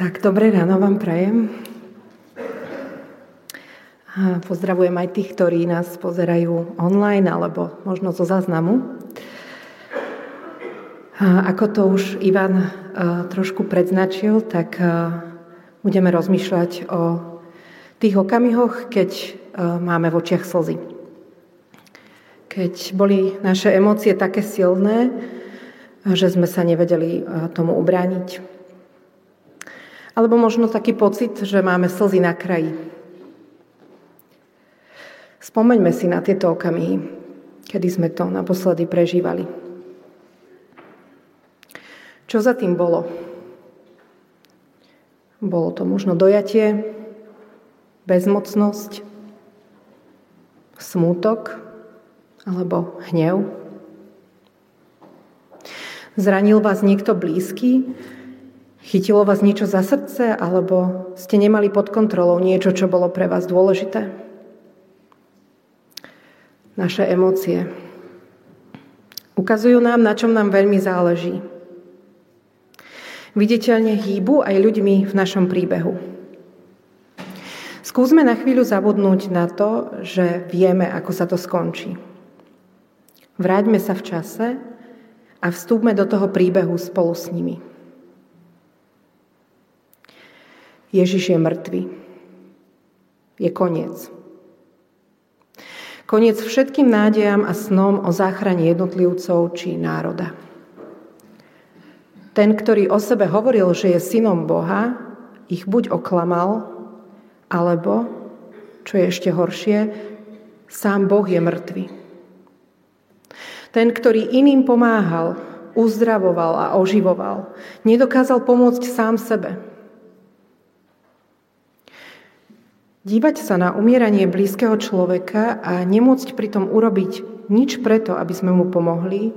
Tak, dobré ráno vám prajem. A pozdravujem aj tých, ktorí nás pozerajú online alebo možno zo záznamu. A ako to už Ivan trošku predznačil, tak budeme rozmýšľať o tých okamihoch, keď máme v očiach slzy. Keď boli naše emócie také silné, že sme sa nevedeli tomu ubrániť. Alebo možno taký pocit, že máme slzy na kraji. Spomeňme si na tieto okamihy, kedy sme to naposledy prežívali. Čo za tým bolo? Bolo to možno dojatie, bezmocnosť, smútok alebo hnev. Zranil vás niekto blízky, Chytilo vás niečo za srdce, alebo ste nemali pod kontrolou niečo, čo bolo pre vás dôležité? Naše emócie ukazujú nám, na čom nám veľmi záleží. Viditeľne hýbu aj ľuďmi v našom príbehu. Skúsme na chvíľu zabudnúť na to, že vieme, ako sa to skončí. Vráťme sa v čase a vstúpme do toho príbehu spolu s nimi. Ježiš je mŕtvy. Je koniec. Koniec všetkým nádejam a snom o záchrane jednotlivcov či národa. Ten, ktorý o sebe hovoril, že je synom Boha, ich buď oklamal, alebo, čo je ešte horšie, sám Boh je mŕtvy. Ten, ktorý iným pomáhal, uzdravoval a oživoval, nedokázal pomôcť sám sebe – Dívať sa na umieranie blízkeho človeka a nemôcť pritom urobiť nič preto, aby sme mu pomohli,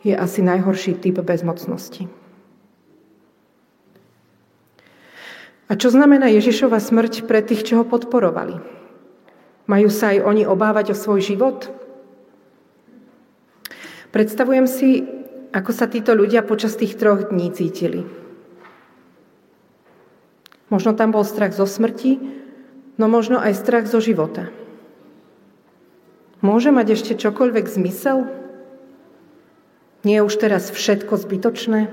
je asi najhorší typ bezmocnosti. A čo znamená Ježišova smrť pre tých, čo ho podporovali? Majú sa aj oni obávať o svoj život? Predstavujem si, ako sa títo ľudia počas tých troch dní cítili. Možno tam bol strach zo smrti, no možno aj strach zo života. Môže mať ešte čokoľvek zmysel? Nie je už teraz všetko zbytočné?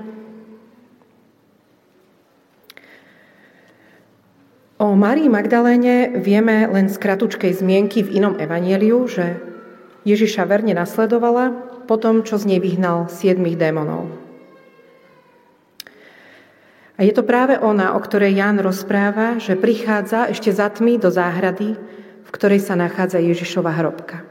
O Marii Magdaléne vieme len z kratučkej zmienky v inom evanieliu, že Ježiša verne nasledovala po tom, čo z nej vyhnal siedmých démonov. A je to práve ona, o ktorej Ján rozpráva, že prichádza ešte za tmy do záhrady, v ktorej sa nachádza Ježišova hrobka.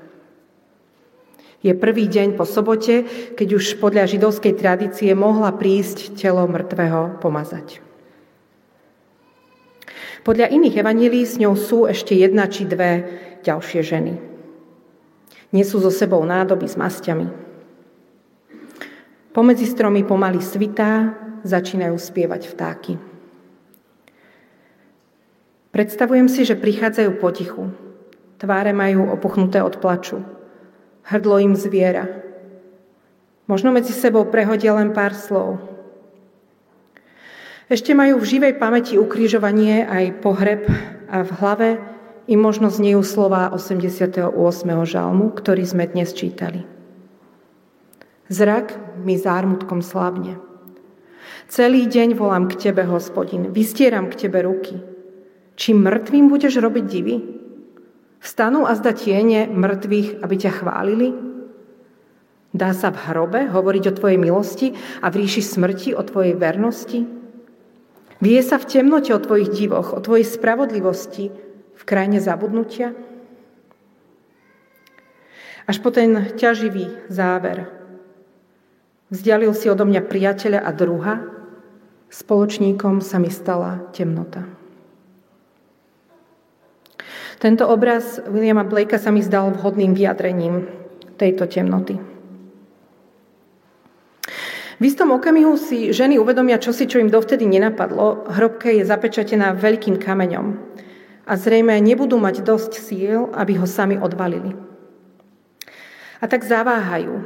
Je prvý deň po sobote, keď už podľa židovskej tradície mohla prísť telo mŕtvého pomazať. Podľa iných evanílií s ňou sú ešte jedna či dve ďalšie ženy. Nesú so sebou nádoby s masťami. Pomedzi stromy pomaly svitá, začínajú spievať vtáky. Predstavujem si, že prichádzajú potichu. Tváre majú opuchnuté od plaču. Hrdlo im zviera. Možno medzi sebou prehodia len pár slov. Ešte majú v živej pamäti ukrižovanie aj pohreb a v hlave im možno znejú slova 88. žalmu, ktorý sme dnes čítali. Zrak mi zármutkom slabne. Celý deň volám k Tebe, hospodin, vystieram k Tebe ruky. Či mŕtvým budeš robiť divy? Vstanú a zda tiene mŕtvych, aby ťa chválili? Dá sa v hrobe hovoriť o Tvojej milosti a v ríši smrti o Tvojej vernosti? Vie sa v temnote o Tvojich divoch, o Tvojej spravodlivosti v krajine zabudnutia? Až po ten ťaživý záver. Vzdialil si odo mňa priateľa a druha, Spoločníkom sa mi stala temnota. Tento obraz Williama Blakea sa mi zdal vhodným vyjadrením tejto temnoty. V istom okamihu si ženy uvedomia čosi, čo im dovtedy nenapadlo. Hrobka je zapečatená veľkým kameňom a zrejme nebudú mať dosť síl, aby ho sami odvalili. A tak zaváhajú.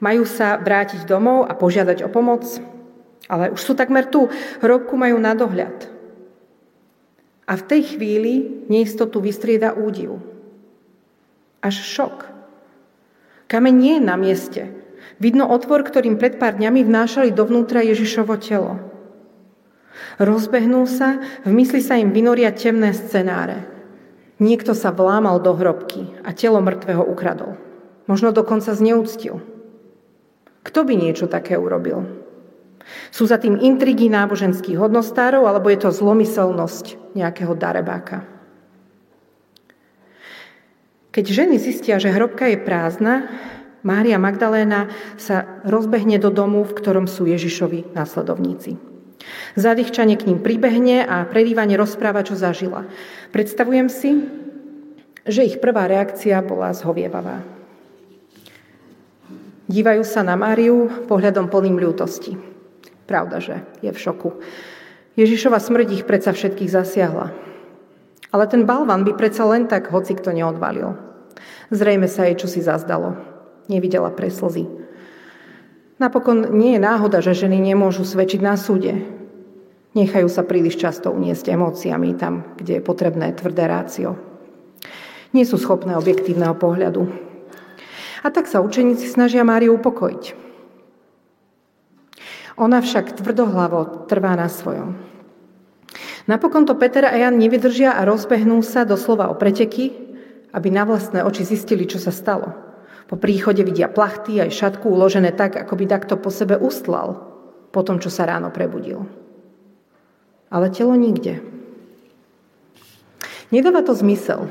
Majú sa vrátiť domov a požiadať o pomoc, Ale už sú takmer tu, hrobku majú na dohľad. A v tej chvíli neistotu vystrieda údiv. Až šok. Kameň nie je na mieste. Vidno otvor, ktorým pred pár dňami vnášali dovnútra Ježišovo telo. Rozbehnú sa, v mysli sa im vynoria temné scenáre. Niekto sa vlámal do hrobky a telo mŕtvého ukradol. Možno dokonca zneúctil. Kto by niečo také urobil? Sú za tým intrigy náboženských hodnostárov, alebo je to zlomyselnosť nejakého darebáka? Keď ženy zistia, že hrobka je prázdna, Mária Magdaléna sa rozbehne do domu, v ktorom sú Ježišovi následovníci. Zadýchčanie k ním pribehne a prerývanie rozpráva, čo zažila. Predstavujem si, že ich prvá reakcia bola zhovievavá. Dívajú sa na Máriu pohľadom plným ľútosti. Pravda, že je v šoku. Ježišova smrť ich predsa všetkých zasiahla. Ale ten balvan by predsa len tak hoci kto neodvalil. Zrejme sa jej čosi zazdalo. Nevidela pre slzy. Napokon nie je náhoda, že ženy nemôžu svedčiť na súde. Nechajú sa príliš často uniesť emóciami tam, kde je potrebné tvrdé rácio. Nie sú schopné objektívneho pohľadu. A tak sa učeníci snažia Máriu upokojiť. Ona však tvrdohlavo trvá na svojom. Napokon to Peter a Jan nevydržia a rozbehnú sa doslova o preteky, aby na vlastné oči zistili, čo sa stalo. Po príchode vidia plachty aj šatku uložené tak, ako by takto po sebe ustlal po tom, čo sa ráno prebudil. Ale telo nikde. Nedáva to zmysel.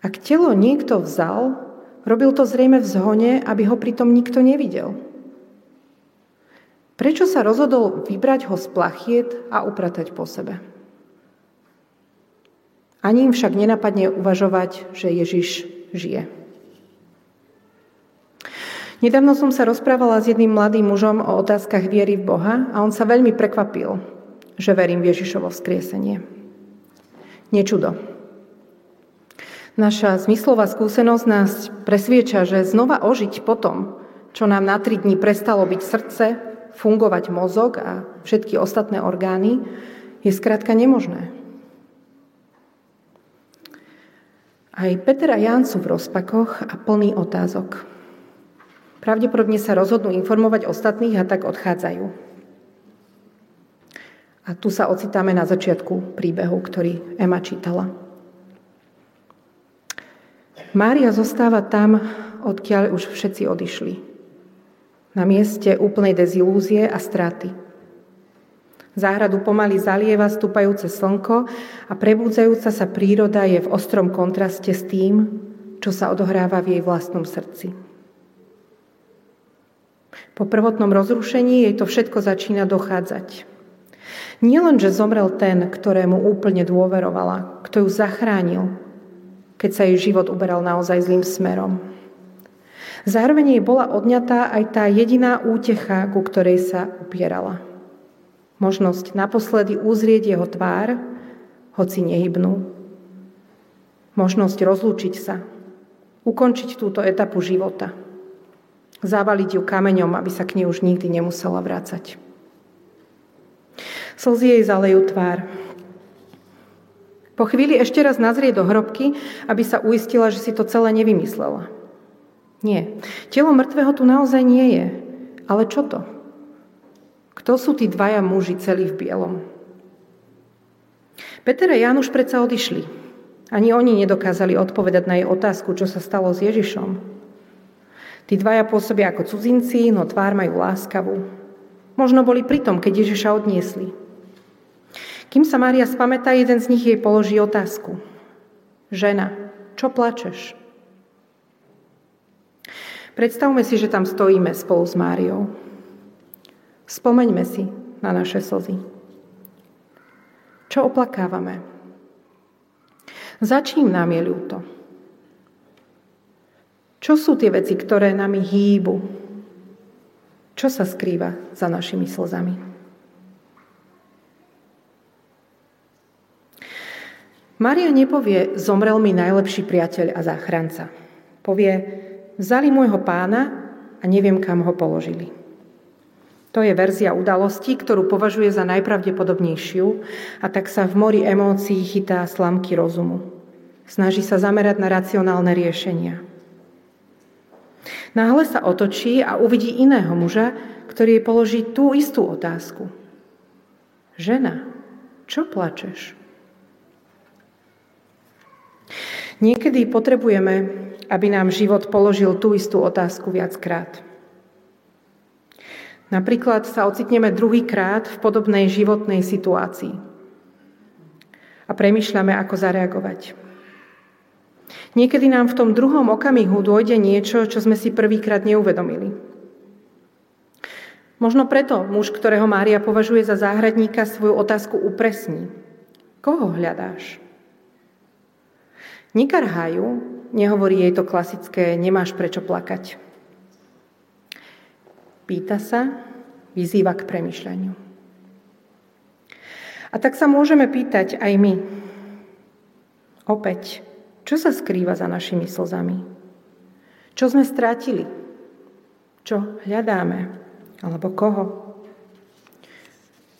Ak telo niekto vzal, robil to zrejme v zhone, aby ho pritom nikto nevidel. Prečo sa rozhodol vybrať ho z plachiet a upratať po sebe? Ani im však nenapadne uvažovať, že Ježiš žije. Nedávno som sa rozprávala s jedným mladým mužom o otázkach viery v Boha a on sa veľmi prekvapil, že verím v Ježišovo vzkriesenie. Nečudo. Naša zmyslová skúsenosť nás presvieča, že znova ožiť potom, čo nám na tri dní prestalo byť srdce, fungovať mozog a všetky ostatné orgány, je skrátka nemožné. Aj Peter a Ján sú v rozpakoch a plný otázok. Pravdepodobne sa rozhodnú informovať ostatných a tak odchádzajú. A tu sa ocitáme na začiatku príbehu, ktorý Ema čítala. Mária zostáva tam, odkiaľ už všetci odišli. Na mieste úplnej dezilúzie a straty. Záhradu pomaly zalieva stúpajúce slnko a prebúdzajúca sa príroda je v ostrom kontraste s tým, čo sa odohráva v jej vlastnom srdci. Po prvotnom rozrušení jej to všetko začína dochádzať. Nie len, že zomrel ten, ktorému úplne dôverovala, kto ju zachránil, keď sa jej život uberal naozaj zlým smerom. Zároveň jej bola odňatá aj tá jediná útecha, ku ktorej sa upierala. Možnosť naposledy uzrieť jeho tvár, hoci nehybnú. Možnosť rozlúčiť sa, ukončiť túto etapu života – Zavaliť ju kameňom, aby sa k nej už nikdy nemusela vrácať. Slzy jej zalejú tvár. Po chvíli ešte raz nazrie do hrobky, aby sa uistila, že si to celé nevymyslela. Nie. Telo mŕtvého tu naozaj nie je. Ale čo to? Kto sú tí dvaja muži celí v bielom? Peter a Jan už predsa odišli. Ani oni nedokázali odpovedať na jej otázku, čo sa stalo s Ježišom. Tí dvaja pôsobia ako cudzinci, no tvár majú láskavú. Možno boli pritom, keď Ježiša odniesli. Kým sa Mária spamätá, jeden z nich jej položí otázku. Žena, čo plačeš? Predstavme si, že tam stojíme spolu s Máriou. Spomeňme si na naše slzy. Čo oplakávame? Začím nám je ľúto? Čo sú tie veci, ktoré nami hýbu? Čo sa skrýva za našimi slzami? Maria nepovie, zomrel mi najlepší priateľ a záchranca. Povie, vzali môjho pána a neviem, kam ho položili. To je verzia udalosti, ktorú považuje za najpravdepodobnejšiu a tak sa v mori emócií chytá slamky rozumu. Snaží sa zamerať na racionálne riešenia. Náhle sa otočí a uvidí iného muža, ktorý jej položí tú istú otázku. Žena, čo plačeš? Niekedy potrebujeme, aby nám život položil tú istú otázku viackrát. Napríklad sa ocitneme druhýkrát v podobnej životnej situácii a premyšľame, ako zareagovať. Niekedy nám v tom druhom okamihu dôjde niečo, čo sme si prvýkrát neuvedomili. Možno preto muž, ktorého Mária považuje za záhradníka, svoju otázku upresní. Koho hľadáš? Nekarhajú, nehovorí jej to klasické nemáš prečo plakať. Pýta sa, vyzýva k premyšľaniu. A tak sa môžeme pýtať aj my. Opäť, čo sa skrýva za našimi slzami? Čo sme strátili? Čo hľadáme? Alebo koho?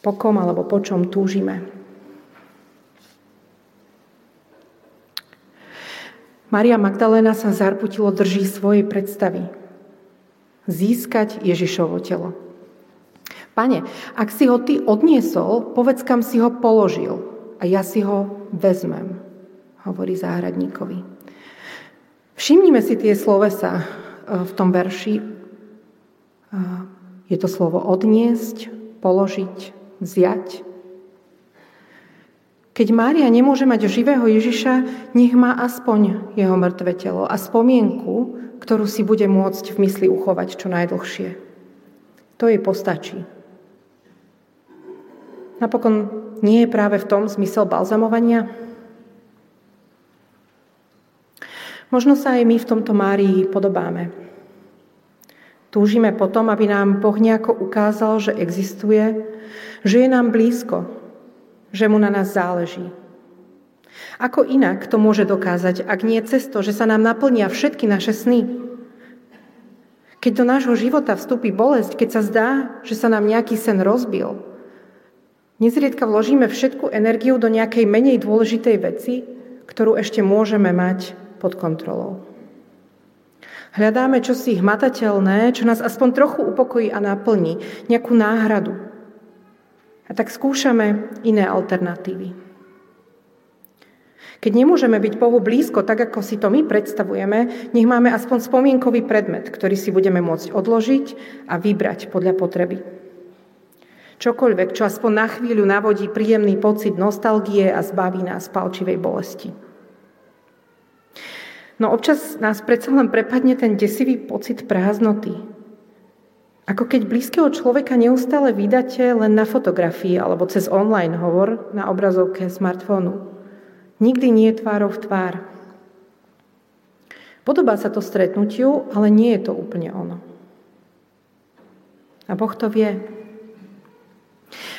Po kom alebo po čom túžime? Maria Magdalena sa zarputilo drží svojej predstavy, získať Ježišovo telo. Pane, ak si ho ty odniesol, povedz, kam si ho položil a ja si ho vezmem, hovorí záhradníkovi. Všimnime si tie slovesa e, v tom verši. E, je to slovo odniesť, položiť, vziať. Keď Mária nemôže mať živého Ježiša, nech má aspoň jeho mŕtve telo a spomienku, ktorú si bude môcť v mysli uchovať čo najdlhšie. To jej postačí. Napokon nie je práve v tom zmysel balzamovania? Možno sa aj my v tomto Márii podobáme. Túžime potom, aby nám Boh nejako ukázal, že existuje, že je nám blízko, že mu na nás záleží. Ako inak to môže dokázať, ak nie cez to, že sa nám naplnia všetky naše sny? Keď do nášho života vstúpi bolesť, keď sa zdá, že sa nám nejaký sen rozbil, nezriedka vložíme všetku energiu do nejakej menej dôležitej veci, ktorú ešte môžeme mať pod kontrolou. Hľadáme čosi hmatateľné, čo nás aspoň trochu upokojí a naplní, nejakú náhradu. A tak skúšame iné alternatívy. Keď nemôžeme byť Bohu blízko, tak ako si to my predstavujeme, nech máme aspoň spomienkový predmet, ktorý si budeme môcť odložiť a vybrať podľa potreby. Čokoľvek, čo aspoň na chvíľu navodí príjemný pocit nostalgie a zbaví nás palčivej bolesti. No občas nás predsa len prepadne ten desivý pocit prázdnoty. Ako keď blízkeho človeka neustále vydáte len na fotografii alebo cez online hovor na obrazovke smartfónu. Nikdy nie je tvárov tvár. Podobá sa to stretnutiu, ale nie je to úplne ono. A Boh to vie.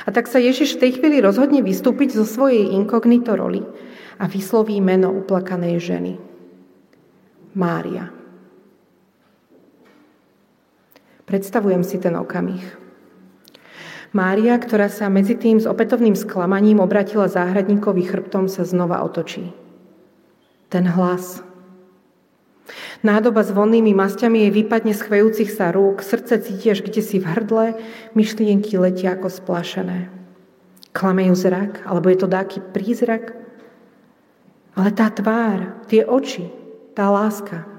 A tak sa Ježiš v tej chvíli rozhodne vystúpiť zo svojej inkognito roli a vysloví meno uplakanej ženy. Mária. Predstavujem si ten okamih. Mária, ktorá sa medzi tým s opätovným sklamaním obratila záhradníkovi chrbtom, sa znova otočí. Ten hlas. Nádoba s vonnými masťami jej vypadne z chvejúcich sa rúk, srdce cítiš kde si v hrdle, myšlienky letia ako splašené. Klame ju zrak, alebo je to dáky prízrak? Ale tá tvár, tie oči, tá láska.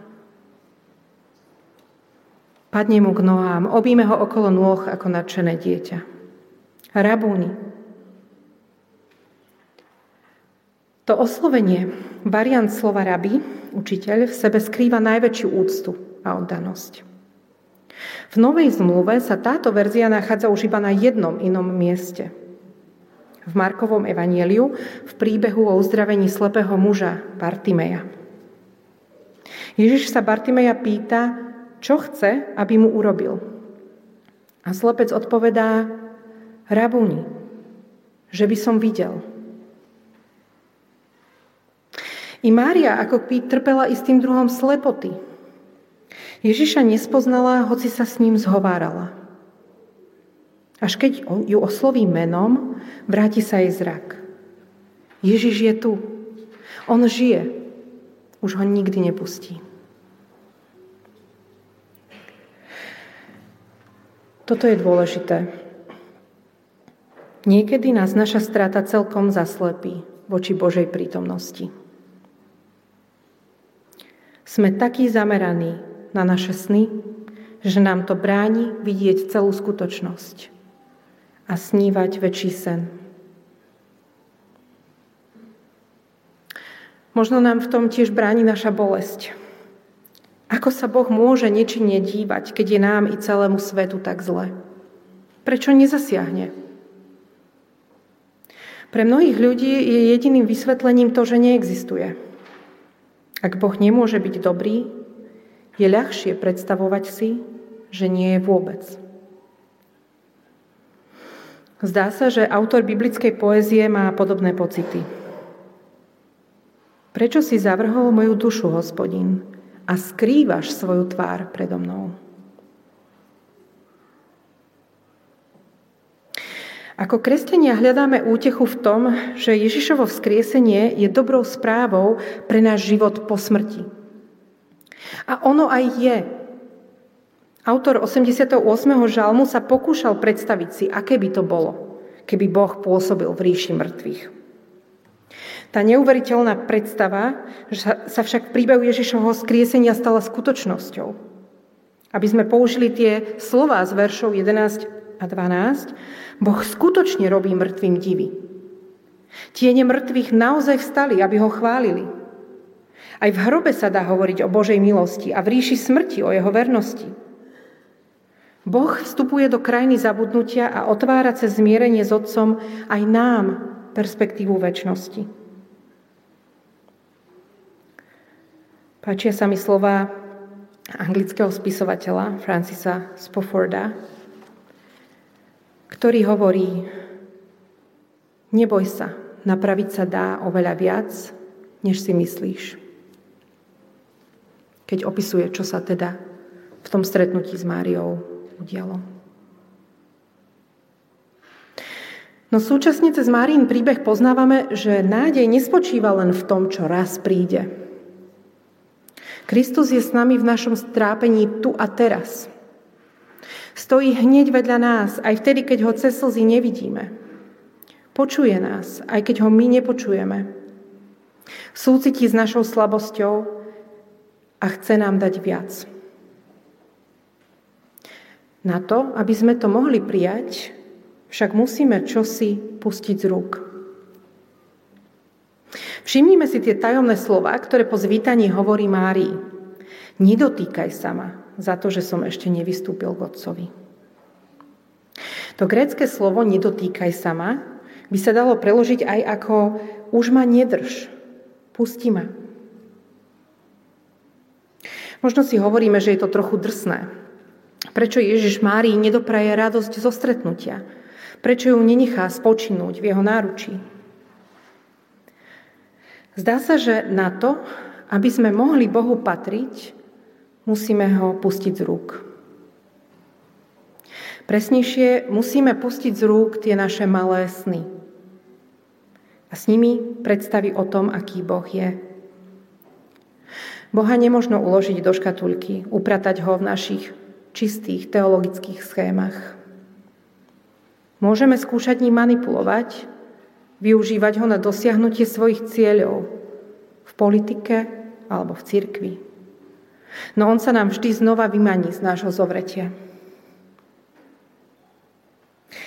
Padne mu k nohám, obíme ho okolo nôh ako nadšené dieťa. Rabúni. To oslovenie, variant slova rabi, učiteľ, v sebe skrýva najväčšiu úctu a oddanosť. V Novej zmluve sa táto verzia nachádza už iba na jednom inom mieste. V Markovom evanieliu v príbehu o uzdravení slepého muža Bartimeja. Ježiš sa Bartimeja pýta, čo chce, aby mu urobil. A slepec odpovedá, Rabúni, že by som videl. I Mária ako by trpela istým druhom slepoty. Ježiša nespoznala, hoci sa s ním zhovárala. Až keď ju osloví menom, vráti sa jej zrak. Ježiš je tu. On žije. Už ho nikdy nepustí. Toto je dôležité. Niekedy nás naša strata celkom zaslepí voči Božej prítomnosti. Sme takí zameraní na naše sny, že nám to bráni vidieť celú skutočnosť a snívať väčší sen. Možno nám v tom tiež bráni naša bolesť. Ako sa Boh môže nečinne dívať, keď je nám i celému svetu tak zle? Prečo nezasiahne? Pre mnohých ľudí je jediným vysvetlením to, že neexistuje. Ak Boh nemôže byť dobrý, je ľahšie predstavovať si, že nie je vôbec. Zdá sa, že autor biblickej poézie má podobné pocity. Prečo si zavrhol moju dušu, hospodin? A skrývaš svoju tvár predo mnou. Ako kresťania hľadáme útechu v tom, že Ježišovo vzkriesenie je dobrou správou pre náš život po smrti. A ono aj je. Autor 88. žalmu sa pokúšal predstaviť si, aké by to bolo, keby Boh pôsobil v ríši mŕtvych. Tá neuveriteľná predstava že sa však v príbehu Ježišovho skriesenia stala skutočnosťou. Aby sme použili tie slova z veršov 11 a 12, Boh skutočne robí mŕtvým divy. Tiene mŕtvych naozaj vstali, aby ho chválili. Aj v hrobe sa dá hovoriť o Božej milosti a v ríši smrti o jeho vernosti. Boh vstupuje do krajiny zabudnutia a otvára cez zmierenie s Otcom aj nám perspektívu väčšnosti. Páčia sa mi slova anglického spisovateľa Francisa Spofforda, ktorý hovorí, neboj sa, napraviť sa dá oveľa viac, než si myslíš. Keď opisuje, čo sa teda v tom stretnutí s Máriou udialo. No súčasne cez Márin príbeh poznávame, že nádej nespočíva len v tom, čo raz príde, Kristus je s nami v našom strápení tu a teraz. Stojí hneď vedľa nás, aj vtedy, keď ho cez slzy nevidíme. Počuje nás, aj keď ho my nepočujeme. Súcití s našou slabosťou a chce nám dať viac. Na to, aby sme to mohli prijať, však musíme čosi pustiť z rúk. Všimnime si tie tajomné slova, ktoré po zvítaní hovorí Márii. Nedotýkaj sa ma za to, že som ešte nevystúpil k Otcovi. To grécke slovo nedotýkaj sa ma by sa dalo preložiť aj ako už ma nedrž, pusti ma. Možno si hovoríme, že je to trochu drsné. Prečo Ježiš Márii nedopraje radosť zo stretnutia? Prečo ju nenechá spočinúť v jeho náručí? Zdá sa, že na to, aby sme mohli Bohu patriť, musíme ho pustiť z rúk. Presnejšie, musíme pustiť z rúk tie naše malé sny. A s nimi predstaví o tom, aký Boh je. Boha nemožno uložiť do škatulky, upratať ho v našich čistých teologických schémach. Môžeme skúšať ním manipulovať, využívať ho na dosiahnutie svojich cieľov v politike alebo v cirkvi. No on sa nám vždy znova vymaní z nášho zovretia.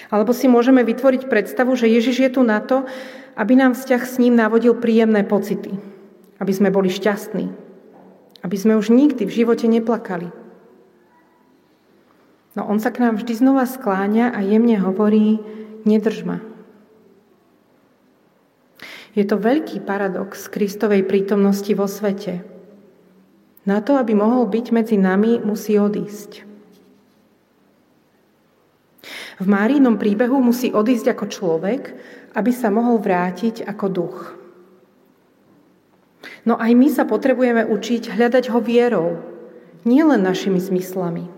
Alebo si môžeme vytvoriť predstavu, že Ježiš je tu na to, aby nám vzťah s ním navodil príjemné pocity. Aby sme boli šťastní. Aby sme už nikdy v živote neplakali. No on sa k nám vždy znova skláňa a jemne hovorí, nedrž ma, je to veľký paradox Kristovej prítomnosti vo svete. Na to, aby mohol byť medzi nami, musí odísť. V Márinom príbehu musí odísť ako človek, aby sa mohol vrátiť ako duch. No aj my sa potrebujeme učiť hľadať ho vierou, nielen našimi zmyslami.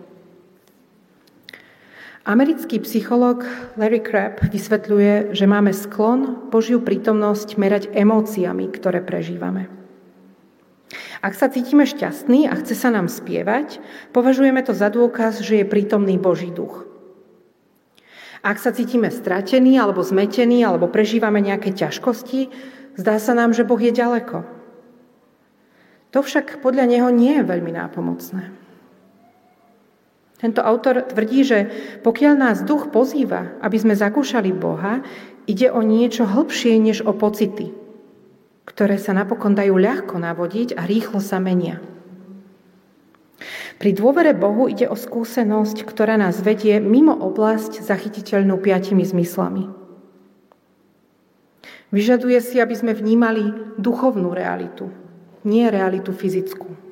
Americký psychológ Larry Crabb vysvetľuje, že máme sklon Božiu prítomnosť merať emóciami, ktoré prežívame. Ak sa cítime šťastní a chce sa nám spievať, považujeme to za dôkaz, že je prítomný Boží duch. Ak sa cítime stratení alebo zmetení alebo prežívame nejaké ťažkosti, zdá sa nám, že Boh je ďaleko. To však podľa neho nie je veľmi nápomocné. Tento autor tvrdí, že pokiaľ nás duch pozýva, aby sme zakúšali Boha, ide o niečo hlbšie než o pocity, ktoré sa napokon dajú ľahko navodiť a rýchlo sa menia. Pri dôvere Bohu ide o skúsenosť, ktorá nás vedie mimo oblasť zachytiteľnú piatimi zmyslami. Vyžaduje si, aby sme vnímali duchovnú realitu, nie realitu fyzickú.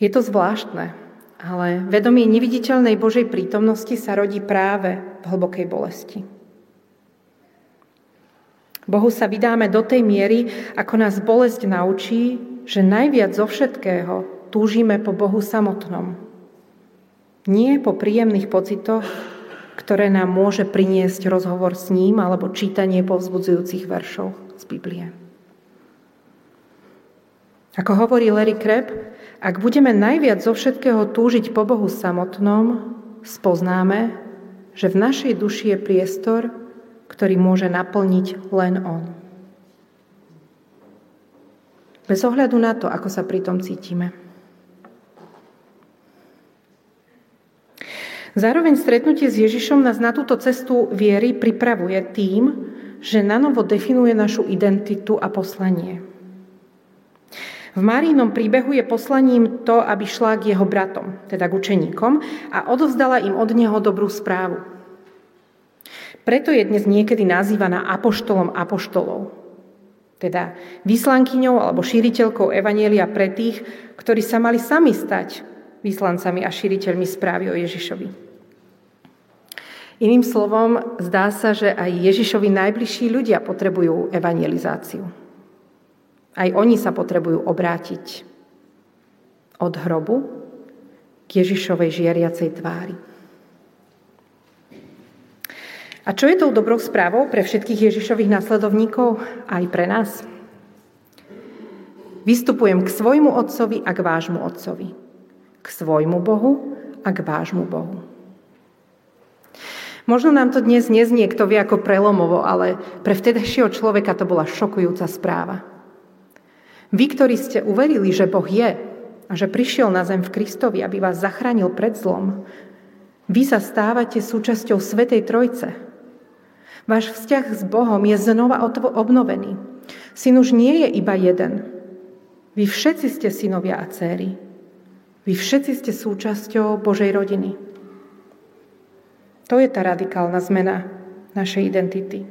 Je to zvláštne, ale vedomie neviditeľnej Božej prítomnosti sa rodí práve v hlbokej bolesti. Bohu sa vydáme do tej miery, ako nás bolesť naučí, že najviac zo všetkého túžime po Bohu samotnom. Nie po príjemných pocitoch, ktoré nám môže priniesť rozhovor s ním alebo čítanie povzbudzujúcich veršov z Biblie. Ako hovorí Larry Kreb, ak budeme najviac zo všetkého túžiť po Bohu samotnom, spoznáme, že v našej duši je priestor, ktorý môže naplniť len On. Bez ohľadu na to, ako sa pri tom cítime. Zároveň stretnutie s Ježišom nás na túto cestu viery pripravuje tým, že nanovo definuje našu identitu a poslanie. V Márinom príbehu je poslaním to, aby šla k jeho bratom, teda k učeníkom, a odovzdala im od neho dobrú správu. Preto je dnes niekedy nazývaná apoštolom apoštolov, teda vyslankyňou alebo šíriteľkou Evanielia pre tých, ktorí sa mali sami stať vyslancami a šíriteľmi správy o Ježišovi. Iným slovom, zdá sa, že aj Ježišovi najbližší ľudia potrebujú evangelizáciu. Aj oni sa potrebujú obrátiť od hrobu k Ježišovej žiariacej tvári. A čo je tou dobrou správou pre všetkých Ježišových následovníkov aj pre nás? Vystupujem k svojmu otcovi a k vášmu otcovi. K svojmu Bohu a k vášmu Bohu. Možno nám to dnes neznie kto vie ako prelomovo, ale pre vtedajšieho človeka to bola šokujúca správa. Vy, ktorí ste uverili, že Boh je a že prišiel na zem v Kristovi, aby vás zachránil pred zlom, vy sa stávate súčasťou Svetej Trojce. Váš vzťah s Bohom je znova obnovený. Syn už nie je iba jeden. Vy všetci ste synovia a céry. Vy všetci ste súčasťou Božej rodiny. To je tá radikálna zmena našej identity.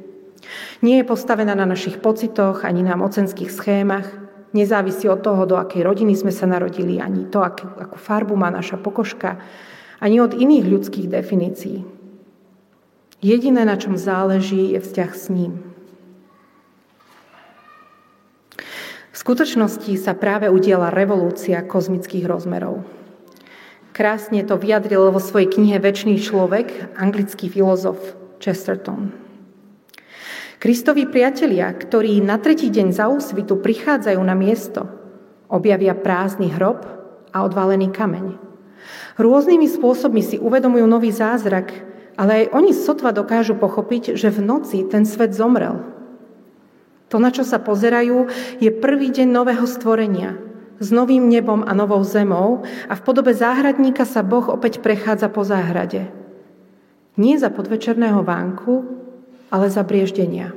Nie je postavená na našich pocitoch ani na mocenských schémach, Nezávisí od toho, do akej rodiny sme sa narodili, ani to, akú, akú farbu má naša pokožka, ani od iných ľudských definícií. Jediné, na čom záleží, je vzťah s ním. V skutočnosti sa práve udiela revolúcia kozmických rozmerov. Krásne to vyjadril vo svojej knihe Večný človek anglický filozof Chesterton. Kristovi priatelia, ktorí na tretí deň za úsvitu prichádzajú na miesto, objavia prázdny hrob a odvalený kameň. Rôznymi spôsobmi si uvedomujú nový zázrak, ale aj oni sotva dokážu pochopiť, že v noci ten svet zomrel. To, na čo sa pozerajú, je prvý deň nového stvorenia, s novým nebom a novou zemou a v podobe záhradníka sa Boh opäť prechádza po záhrade. Nie za podvečerného vánku, ale za brieždenia.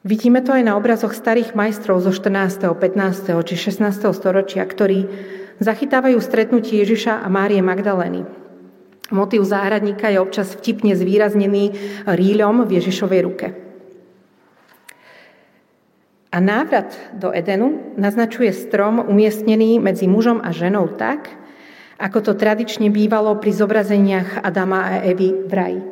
Vidíme to aj na obrazoch starých majstrov zo 14., 15. či 16. storočia, ktorí zachytávajú stretnutie Ježiša a Márie Magdalény. Motív záhradníka je občas vtipne zvýraznený ríľom v Ježišovej ruke. A návrat do Edenu naznačuje strom umiestnený medzi mužom a ženou tak, ako to tradične bývalo pri zobrazeniach Adama a Evy v raji.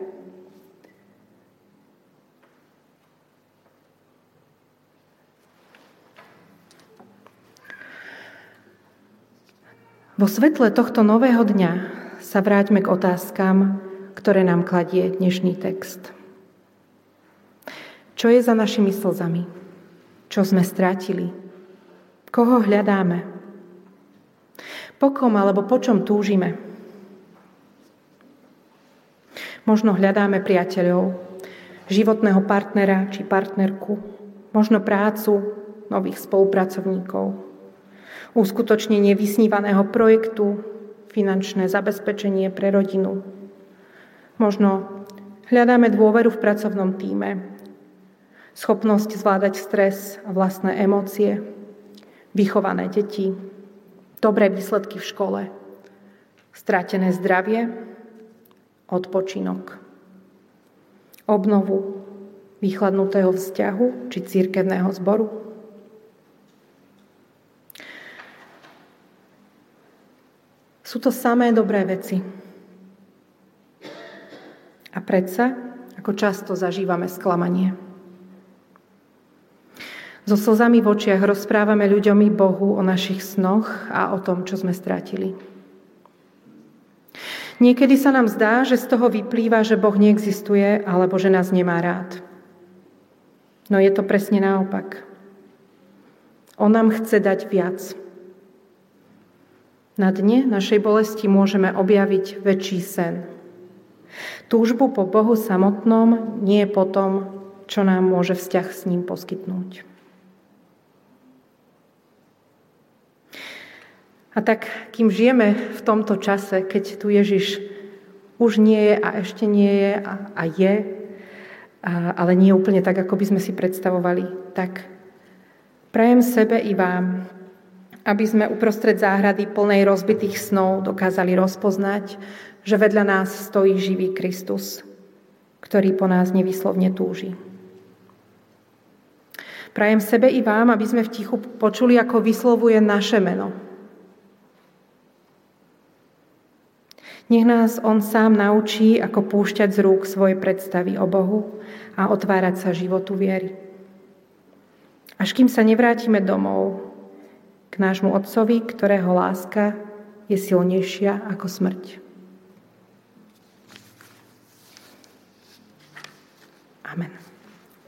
Vo svetle tohto nového dňa sa vráťme k otázkam, ktoré nám kladie dnešný text. Čo je za našimi slzami? Čo sme strátili? Koho hľadáme? Po kom alebo po čom túžime? Možno hľadáme priateľov, životného partnera či partnerku, možno prácu, nových spolupracovníkov, uskutočnenie vysnívaného projektu, finančné zabezpečenie pre rodinu. Možno hľadáme dôveru v pracovnom týme, schopnosť zvládať stres a vlastné emócie, vychované deti, dobré výsledky v škole, strátené zdravie, odpočinok, obnovu vychladnutého vzťahu či církevného zboru. Sú to samé dobré veci. A predsa, ako často zažívame sklamanie. So slzami v očiach rozprávame ľuďom i Bohu o našich snoch a o tom, čo sme strátili. Niekedy sa nám zdá, že z toho vyplýva, že Boh neexistuje alebo že nás nemá rád. No je to presne naopak. On nám chce dať viac. Na dne našej bolesti môžeme objaviť väčší sen. Túžbu po Bohu samotnom, nie po tom, čo nám môže vzťah s ním poskytnúť. A tak, kým žijeme v tomto čase, keď tu Ježiš už nie je a ešte nie je a, a je, a, ale nie úplne tak, ako by sme si predstavovali, tak prajem sebe i vám, aby sme uprostred záhrady plnej rozbitých snov dokázali rozpoznať, že vedľa nás stojí živý Kristus, ktorý po nás nevyslovne túži. Prajem sebe i vám, aby sme v tichu počuli, ako vyslovuje naše meno, Nech nás On sám naučí, ako púšťať z rúk svoje predstavy o Bohu a otvárať sa životu viery. Až kým sa nevrátime domov k nášmu Otcovi, ktorého láska je silnejšia ako smrť. Amen.